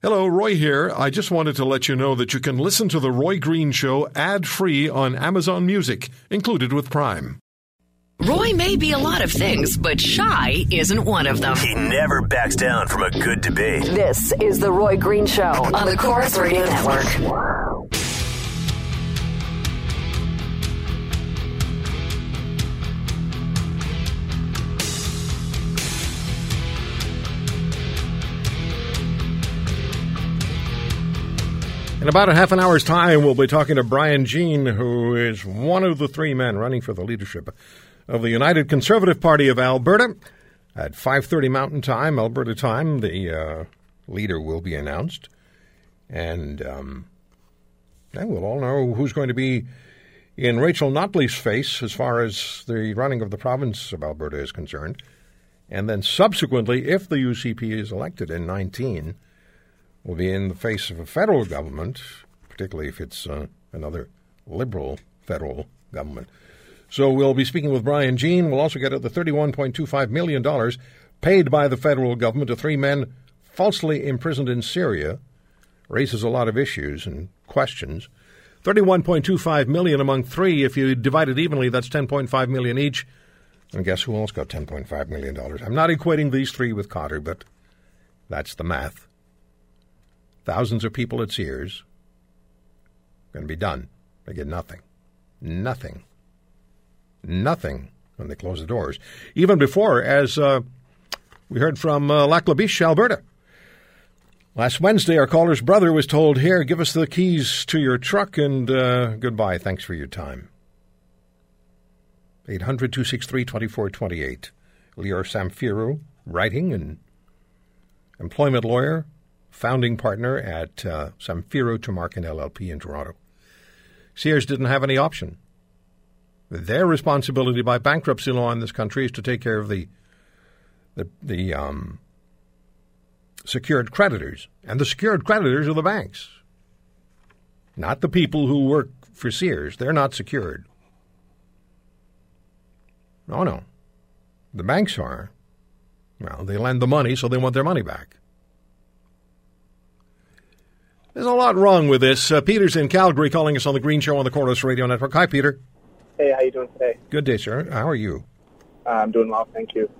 Hello, Roy here. I just wanted to let you know that you can listen to The Roy Green Show ad free on Amazon Music, included with Prime. Roy may be a lot of things, but shy isn't one of them. He never backs down from a good debate. This is The Roy Green Show on the Corus Radio Network. In about a half an hour's time, we'll be talking to Brian Jean, who is one of the three men running for the leadership of the United Conservative Party of Alberta. At 5.30 Mountain Time, Alberta time, the uh, leader will be announced. And um, then we'll all know who's going to be in Rachel Notley's face as far as the running of the province of Alberta is concerned. And then subsequently, if the UCP is elected in 19, will be in the face of a federal government, particularly if it's uh, another liberal federal government. So we'll be speaking with Brian Jean. We'll also get at the $31.25 million paid by the federal government to three men falsely imprisoned in Syria. Raises a lot of issues and questions. 31.25 million among three. If you divide it evenly, that's 10.5 million each. And guess who else got 10.5 million dollars? I'm not equating these three with Khadr, but that's the math. Thousands of people at Sears going to be done. They get nothing. Nothing. Nothing when they close the doors. Even before, as uh, we heard from uh, Lac La Biche, Alberta. Last Wednesday, our caller's brother was told, Here, give us the keys to your truck and uh, goodbye. Thanks for your time. 800 263 2428. Lior Samfiru, writing and employment lawyer, founding partner at uh, Samfiru Tumarkin LLP in Toronto. Sears didn't have any option. Their responsibility by bankruptcy law in this country is to take care of the the, the um, secured creditors, and the secured creditors are the banks, not the people who work for Sears. They're not secured. No, no, the banks are. Well, they lend the money, so they want their money back. There's a lot wrong with this. Uh, Peter's in Calgary calling us on the Green Show on the Corus Radio Network. Hi, Peter. Hey, how you doing today? Good day, sir. How are you? Uh, I'm doing well, thank you.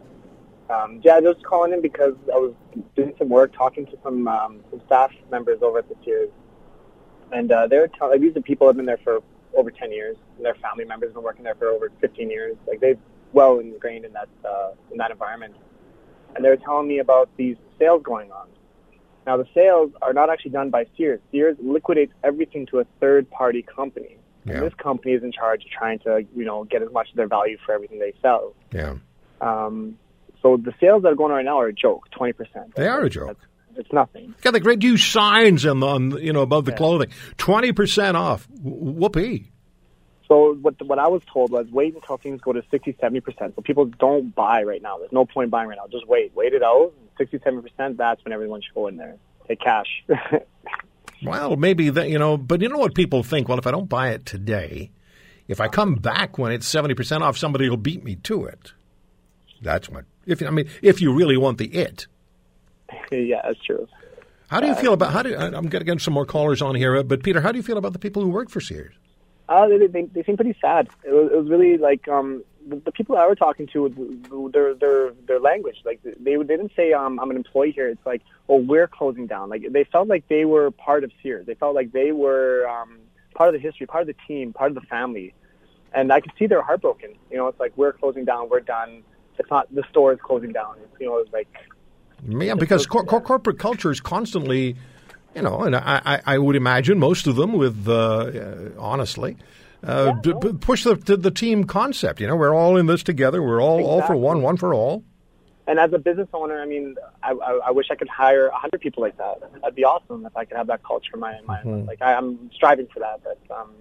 Um, yeah, I was calling in because I was doing some work talking to some um, some staff members over at the Sears, and uh, they were telling like, these are people have been there for over 10 years, and their family members have been working there for over 15 years. Like they've well ingrained in that uh, in that environment, and they were telling me about these sales going on. Now, the sales are not actually done by Sears. Sears liquidates everything to a third-party company. Yeah. And this company is in charge of trying to, you know, get as much of their value for everything they sell. Yeah. Um, so the sales that are going on right now are a joke, 20%. They are a joke. That's, it's nothing. Got the great huge signs on, the, on you know above the Yeah. clothing. Twenty percent off. W- Whoopee. So what what I was told was wait until things go to 60, 70%. So people don't buy right now. There's no point buying right now. Just wait. Wait it out. 60, 70%, that's when everyone should go in there. Take cash. Well, maybe that you know, but you know what people think. Well, if I don't buy it today, if I come back when it's seventy percent off, somebody will beat me to it. That's what. If I mean, if you really want the it. yeah, that's true. How do you feel about how do I'm going to get some more callers on here? But Peter, how do you feel about the people who work for Sears? Uh, they, they they seem pretty sad. It was, it was really like um the, the people I were talking to, their their their language. Like they they didn't say um I'm an employee here. It's like oh we're closing down. Like they felt like they were part of Sears. They felt like they were um part of the history, part of the team, part of the family. And I could see they're heartbroken. You know, it's like we're closing down. We're done. It's not the store is closing down. It's, you know, it's like Yeah, because cor- cor- corporate culture is constantly, you know, and I, I, I would imagine most of them with, uh, uh, d- p- push the, the the team concept. You know, we're all in this together. We're all all for one, one for all. And as a business owner, I mean, I, I, I wish I could hire a hundred people like that. That'd be awesome if I could have that culture in my mind. Mm-hmm. Like I, I'm striving for that, but um,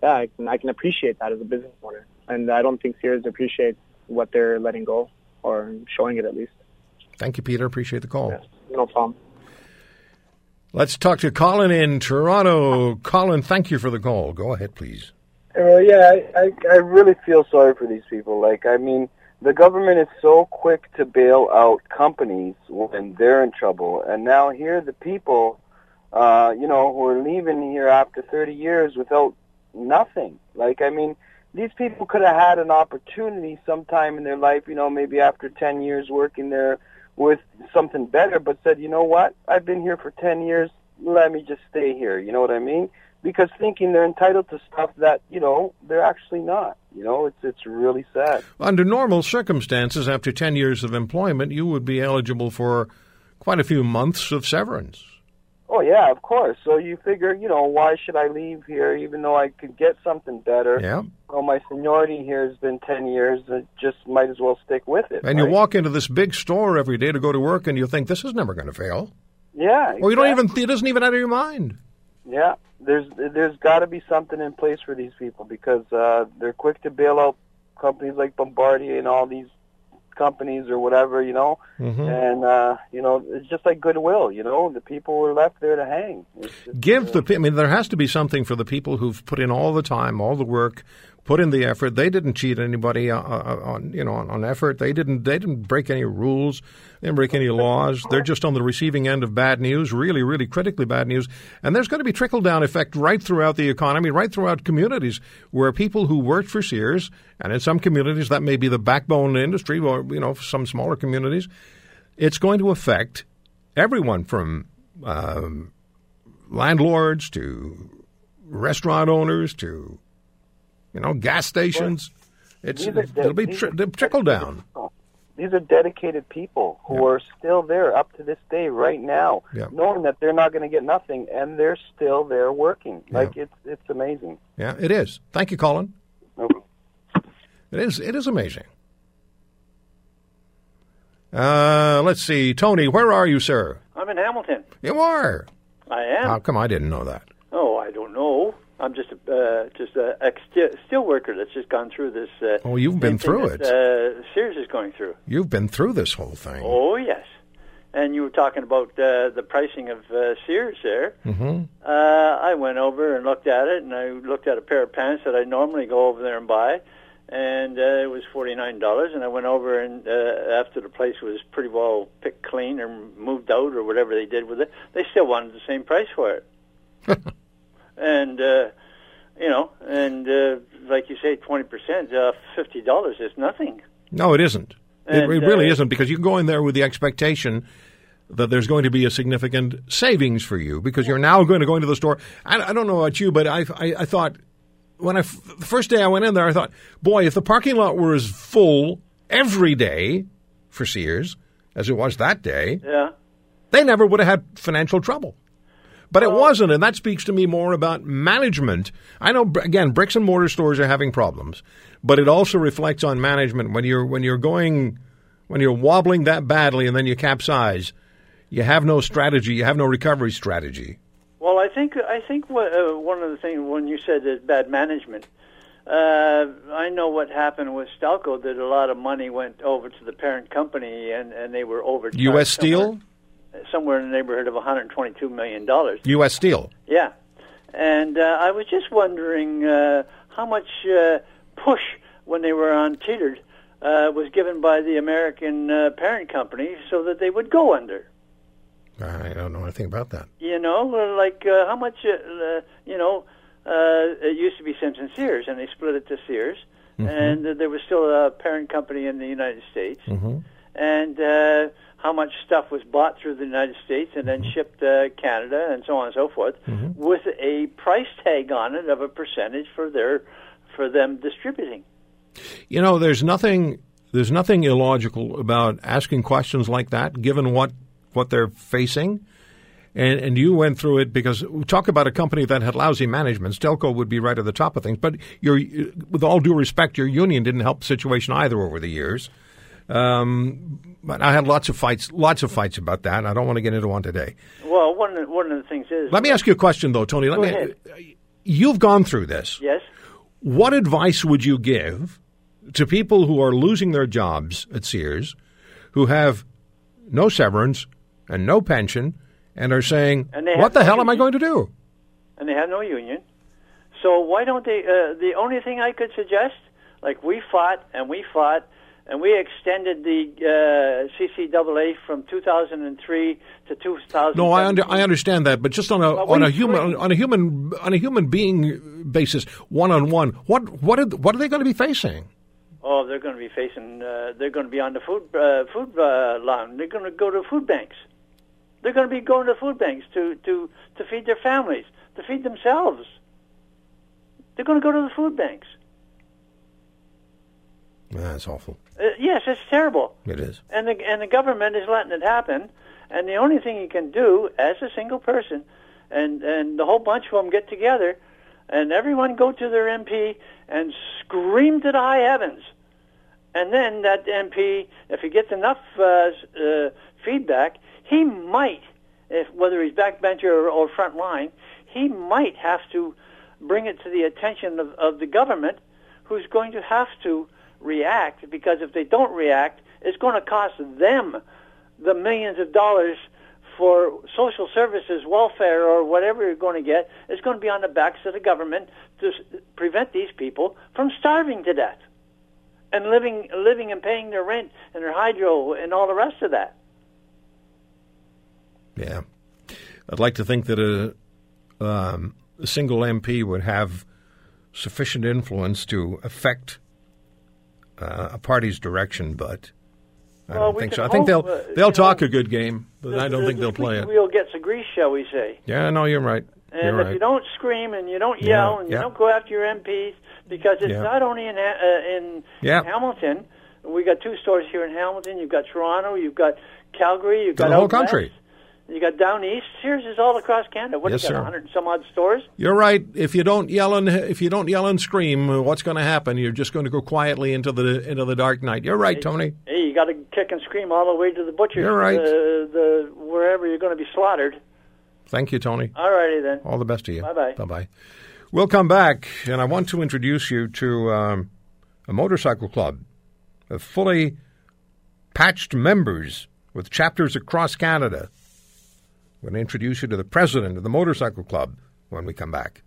yeah, I can, I can appreciate that as a business owner, and I don't think Sears appreciates what they're letting go or showing it at least. Thank you, Peter. Appreciate the call. Yeah, no problem. Let's talk to Colin in Toronto. Colin, thank you for the call. Go ahead, please. Uh, yeah, I, I I really feel sorry for these people. Like, I mean, the government is so quick to bail out companies when they're in trouble, and now here the people, uh, you know, who are leaving here after 30 years without nothing. Like, I mean, these people could have had an opportunity sometime in their life, you know, maybe after 10 years working there with something better, but said, you know what, I've been here for 10 years, let me just stay here. You know what I mean? Because thinking they're entitled to stuff that, you know, they're actually not. You know, it's it's really sad. Under normal circumstances, after 10 years of employment, you would be eligible for quite a few months of severance. Oh yeah, of course. So you figure, you know, why should I leave here even though I could get something better? Yeah. Well, my seniority here has been ten years. I just might as well stick with it. And you walk into this big store every day to go to work and you think, this is never going to fail. Yeah. Or you don't even, exactly. it doesn't even enter your mind. Yeah. There's there's got to be something in place for these people because uh, they're quick to bail out companies like Bombardier and all these companies or whatever, you know. Mm-hmm. And uh, you know, it's just like Goodwill. You know, the people were left there to hang. Just, Give uh, the, I mean, there has to be something for the people who've put in all the time, all the work, put in the effort. They didn't cheat anybody uh, uh, on, you know, on, on effort. They didn't, they didn't break any rules. They didn't break any laws. They're just on the receiving end of bad news, really, really critically bad news. And there's going to be trickle down effect right throughout the economy, right throughout communities where people who worked for Sears, and in some communities that may be the backbone industry, or you know, some smaller communities, it's going to affect everyone from um, landlords to restaurant owners to you know gas stations. It's de- it'll be tri- are trickle down. These are dedicated people who are still there up to this day, right now, Yeah. knowing that they're not going to get nothing, and they're still there working. Like it's it's amazing. Yeah, it is. Thank you, Colin. No- It is. It is amazing. Uh, let's see, Tony. Where are you, sir? I'm in Hamilton. You are. I am. How come I didn't know that? oh, I don't know. I'm just a, uh, just a ex steel worker that's just gone through this. Uh, Oh, you've been through that, Uh, Sears is going through. You've been through this whole thing. Oh yes. And you were talking about uh, the pricing of uh, Sears there. Mm-hmm. Uh, I went over and looked at it, and I looked at a pair of pants that I normally go over there and buy, and uh, it was forty nine dollars. And I went over and uh, after the place was pretty well picked clean or moved out or whatever they did with it, they still wanted the same price for it. and uh, you know, and uh, like you say, twenty percent, uh, fifty dollars is nothing. No, it isn't. It, And, it really uh, isn't because you can go in there with the expectation that there's going to be a significant savings for you because you're now going to go into the store. I, I don't know about you, but I, I, I thought when I f- the first day I went in there, I thought, boy, if the parking lot were as full every day for Sears as it was that day, Yeah. they never would have had financial trouble. But it wasn't, and that speaks to me more about management. I know, again, bricks and mortar stores are having problems, but it also reflects on management. When you're when you're going, when you're wobbling that badly, and then you capsize, you have no strategy. You have no recovery strategy. Well, I think I think what, uh, one of the things when you said is bad management. Uh, I know what happened with Stelco that a lot of money went over to the parent company and, and they were over. U.S. Steel, somewhere, in the neighborhood of 122 million dollars. U.S. Steel. Yeah, and uh, I was just wondering uh, how much uh, push when they were on teetered uh, was given by the American uh, parent company so that they would go under. I don't know anything about that. You know, like uh, how much? Uh, uh, you know, uh, it used to be Simpson Sears, and they split it to Sears, and uh, there was still a parent company in the United States, and uh, how much stuff was bought through the United States and then mm-hmm. shipped to Canada, and so on and so forth, mm-hmm. with a price tag on it of a percentage for their for them distributing. You know, there's nothing there's nothing illogical about asking questions like that, given what what they're facing. And, and you went through it because talk about a company that had lousy management. Stelco would be right at the top of things. But your, with all due respect, your union didn't help the situation either over the years. Um, but I had lots of fights, lots of fights about that. And I don't want to get into one today. Well, one of the, one of the things is Let me ask you a question, though, Tony. Let me. ahead. You've gone through this. yes. What advice would you give to people who are losing their jobs at Sears, who have no severance and no pension, and are saying, And "What the no hell am I going to do?" and they have no union. So why don't they? Uh, the only thing I could suggest, like we fought and we fought, and we extended the uh, CCAA from 2003 to 2000. No, I, under, I understand that, but just on a Well, on a human on a human on a human being basis, one on one, what what are, what are they going to be facing? Oh, they're going to be facing. Uh, they're going to be on the food uh, food uh, line. They're going to go to food banks. They're going to be going to food banks to to to feed their families, to feed themselves. They're going to go to the food banks. That's awful. Uh, yes, it's terrible. It is. and the and the government is letting it happen. And the only thing you can do as a single person, and and the whole bunch of them get together, and everyone go to their MP and scream to the high heavens, and then that MP, if he gets enough uh, uh, feedback, he might, if whether he's backbencher or, or front line, he might have to bring it to the attention of, of the government, who's going to have to react because if they don't react, it's going to cost them the millions of dollars for social services, welfare, or whatever you're going to get. It's going to be on the backs of the government to prevent these people from starving to death and living, living and paying their rent and their hydro and all the rest of that. Yeah, I'd like to think that a, um, a single MP would have sufficient influence to affect uh, a party's direction, but I Well, don't think so. I think hope, they'll uh, they'll talk know, a good game, but I don't The- think the they'll play it. Wheel gets the grease, shall we say? Yeah, no, you're right. And you're if right. you don't scream and you don't Yeah, yell and you yeah. don't go after your MPs, because it's Yeah. not only in uh, in Yeah. Hamilton. We got two stores here in Hamilton. You've got Toronto. You've got Calgary. You've got The whole west, country. You got down east. Sears is all across Canada. What Yes, you got? sir. 100 and some odd stores. You're right. If you don't yell and if you don't yell and scream, uh, what's going to happen? You're just going to go quietly into the into the dark night. You're right, Tony. Hey, you got to kick and scream all the way to the butcher. You're right. The, the wherever you're going to be slaughtered. Thank you, Tony. All righty then. All the best to you. Bye-bye. Bye bye. We'll come back, and I want to introduce you to um, a motorcycle club of fully patched members with chapters across Canada. I'm going to introduce you to the president of the motorcycle club when we come back.